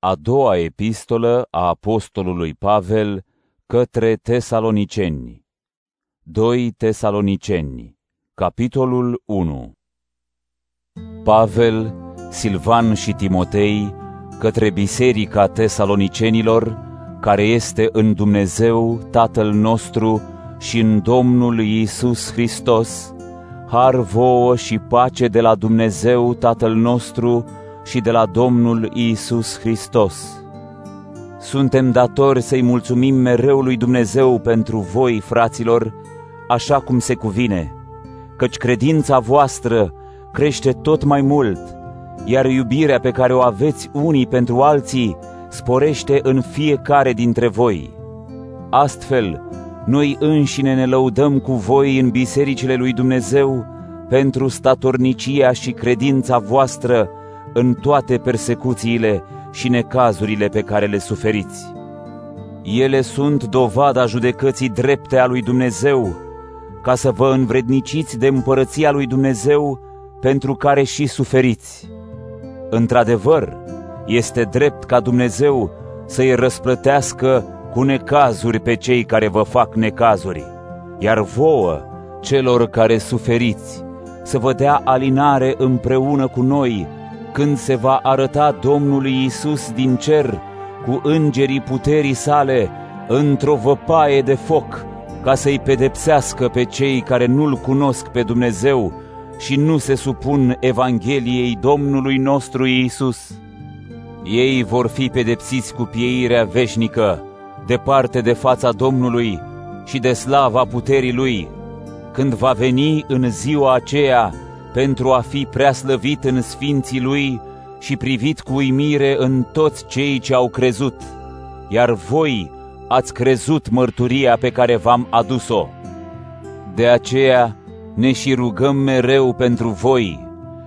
A doua epistolă a apostolului Pavel către Tesaloniceni. 2 Tesaloniceni Capitolul 1 Pavel, Silvan și Timotei către biserica tesalonicenilor, care este în Dumnezeu Tatăl nostru și în Domnul Iisus Hristos, har vouă și pace de la Dumnezeu Tatăl nostru și de la Domnul Iisus Hristos. Suntem datori să-i mulțumim mereu lui Dumnezeu pentru voi, fraților, așa cum se cuvine, căci credința voastră crește tot mai mult, iar iubirea pe care o aveți unii pentru alții sporește în fiecare dintre voi. Astfel, noi înșine ne lăudăm cu voi în bisericile lui Dumnezeu pentru statornicia și credința voastră în toate persecuțiile și necazurile pe care le suferiți. Ele sunt dovada judecății drepte a lui Dumnezeu, ca să vă învredniciți de împărăția lui Dumnezeu pentru care și suferiți. Într-adevăr, este drept ca Dumnezeu să-i răsplătească cu necazuri pe cei care vă fac necazuri, iar vouă, celor care suferiți, să vă dea alinare împreună cu noi când se va arăta Domnul Iisus din cer cu îngerii puterii sale într-o văpaie de foc ca să-i pedepsească pe cei care nu-L cunosc pe Dumnezeu și nu se supun Evangheliei Domnului nostru Iisus. Ei vor fi pedepsiți cu pieirea veșnică, departe de fața Domnului și de slava puterii Lui, când va veni în ziua aceea pentru a fi preaslăvit în sfinții Lui și privit cu uimire în toți cei ce au crezut, iar voi ați crezut mărturia pe care v-am adus-o. De aceea ne și rugăm mereu pentru voi,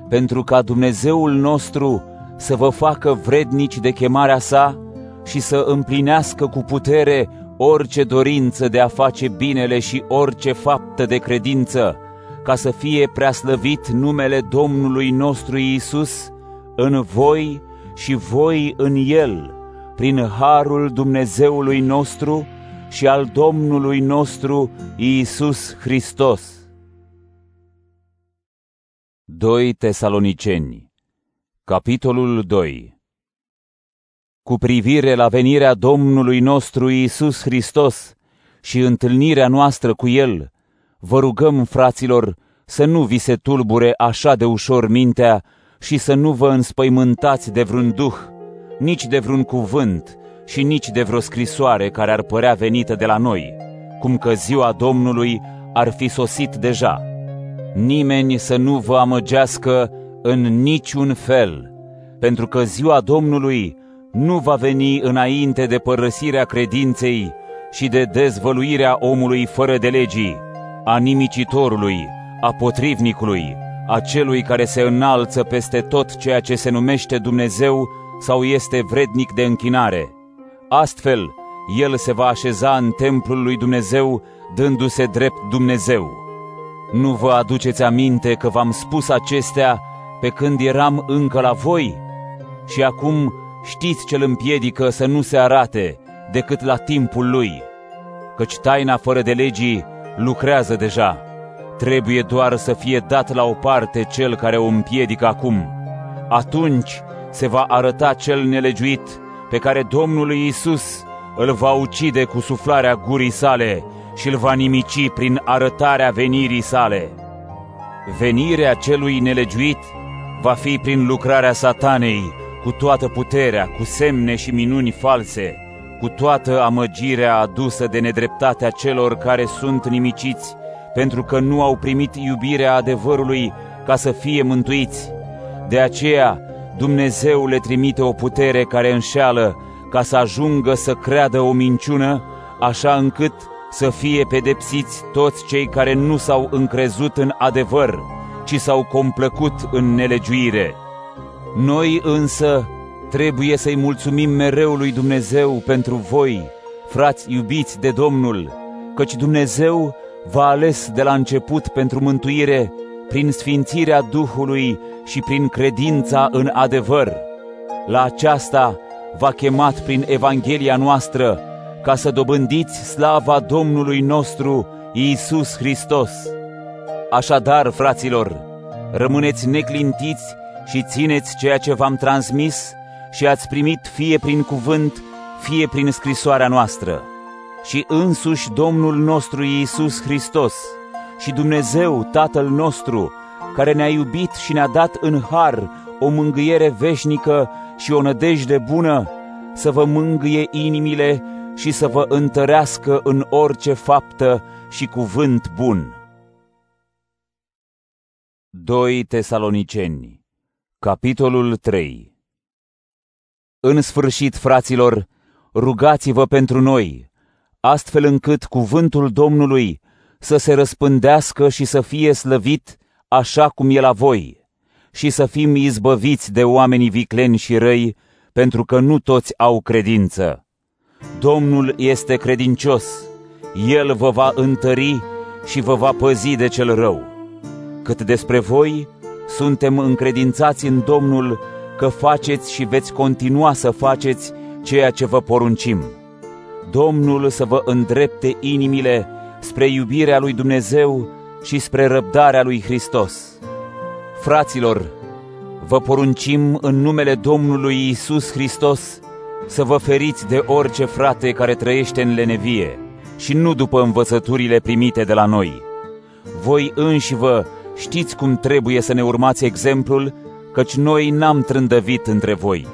pentru ca Dumnezeul nostru să vă facă vrednici de chemarea sa și să împlinească cu putere orice dorință de a face binele și orice faptă de credință, ca să fie preaslăvit numele Domnului nostru Iisus în voi și voi în El, prin harul Dumnezeului nostru și al Domnului nostru Iisus Hristos. 2 Tesaloniceni Capitolul 2 Cu privire la venirea Domnului nostru Iisus Hristos și întâlnirea noastră cu El, vă rugăm, fraților, să nu vi se tulbure așa de ușor mintea și să nu vă înspăimântați de vreun duh, nici de vreun cuvânt și nici de vreo scrisoare care ar părea venită de la noi, cum că ziua Domnului ar fi sosit deja. Nimeni să nu vă amăgească în niciun fel, pentru că ziua Domnului nu va veni înainte de părăsirea credinței și de dezvăluirea omului fără de legii, a nimicitorului, a potrivnicului, a celui care se înalță peste tot ceea ce se numește Dumnezeu sau este vrednic de închinare. Astfel, el se va așeza în templul lui Dumnezeu, dându-se drept Dumnezeu. Nu vă aduceți aminte că v-am spus acestea pe când eram încă la voi? Și acum știți ce îl împiedică să nu se arate decât la timpul lui, căci taina fără de legii lucrează deja. Trebuie doar să fie dat la o parte cel care o împiedică acum. Atunci se va arăta cel nelegiuit pe care Domnul Iisus îl va ucide cu suflarea gurii sale și îl va nimici prin arătarea venirii sale. Venirea celui nelegiuit va fi prin lucrarea satanei, cu toată puterea, cu semne și minuni false, cu toată amăgirea adusă de nedreptatea celor care sunt nimiciți, pentru că nu au primit iubirea adevărului ca să fie mântuiți. De aceea, Dumnezeu le trimite o putere care înșeală ca să ajungă să creadă o minciună, așa încât să fie pedepsiți toți cei care nu s-au încrezut în adevăr, ci s-au complăcut în nelegiuire. Noi însă trebuie să-i mulțumim mereu lui Dumnezeu pentru voi, frați iubiți de Domnul, căci Dumnezeu v-a ales de la început pentru mântuire prin sfințirea Duhului și prin credința în adevăr. La aceasta v-a chemat prin Evanghelia noastră ca să dobândiți slava Domnului nostru Iisus Hristos. Așadar, fraților, rămâneți neclintiți și țineți ceea ce v-am transmis și ați primit fie prin cuvânt, fie prin scrisoarea noastră. Și însuși Domnul nostru Iisus Hristos și Dumnezeu Tatăl nostru, care ne-a iubit și ne-a dat în har o mângâiere veșnică și o nădejde bună, să vă mângâie inimile și să vă întărească în orice faptă și cuvânt bun. 2 Tesaloniceni Capitolul 3 În sfârșit, fraților, rugați-vă pentru noi, astfel încât cuvântul Domnului să se răspândească și să fie slăvit așa cum e la voi, și să fim izbăviți de oamenii vicleni și răi, pentru că nu toți au credință. Domnul este credincios, El vă va întări și vă va păzi de cel rău. Cât despre voi, suntem încredințați în Domnul că faceți și veți continua să faceți ceea ce vă poruncim. Domnul să vă îndrepte inimile spre iubirea lui Dumnezeu și spre răbdarea lui Hristos. Fraților, vă poruncim în numele Domnului Isus Hristos să vă feriți de orice frate care trăiește în lenevie și nu după învățăturile primite de la noi. Voi înși vă știți cum trebuie să ne urmați exemplul, căci noi n-am trândăvit între voi.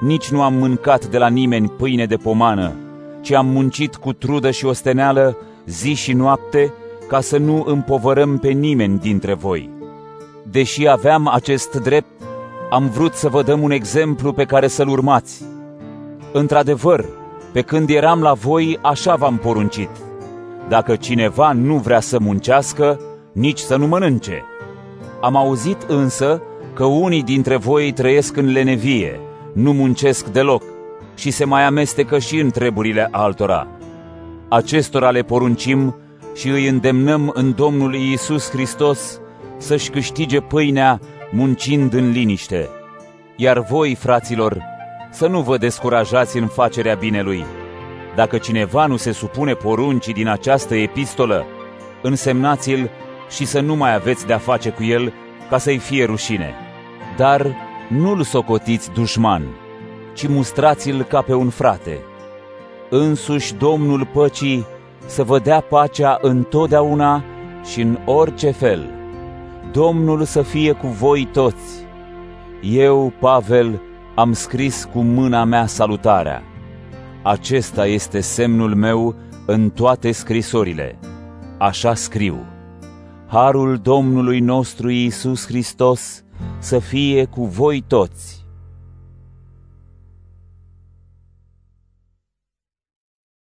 Nici nu am mâncat de la nimeni pâine de pomană, ci am muncit cu trudă și osteneală zi și noapte, ca să nu împovărăm pe nimeni dintre voi. Deși aveam acest drept, am vrut să vă dăm un exemplu pe care să-l urmați. Într-adevăr, pe când eram la voi, așa v-am poruncit. Dacă cineva nu vrea să muncească, nici să nu mănânce. Am auzit însă că unii dintre voi trăiesc în lenevie, nu muncesc deloc și se mai amestecă și în treburile altora. Acestora le poruncim și îi îndemnăm în Domnul Iisus Hristos să-și câștige pâinea muncind în liniște. Iar voi, fraților, să nu vă descurajați în facerea binelui. Dacă cineva nu se supune poruncii din această epistolă, însemnați-l și să nu mai aveți de-a face cu el ca să-i fie rușine. Dar nu-l socotiți dușman, ci mustrați-l ca pe un frate. Însuși Domnul păcii să vă dea pacea întotdeauna și în orice fel. Domnul să fie cu voi toți. Eu, Pavel, am scris cu mâna mea salutarea. Acesta este semnul meu în toate scrisorile. Așa scriu. Harul Domnului nostru Iisus Hristos să fie cu voi toți.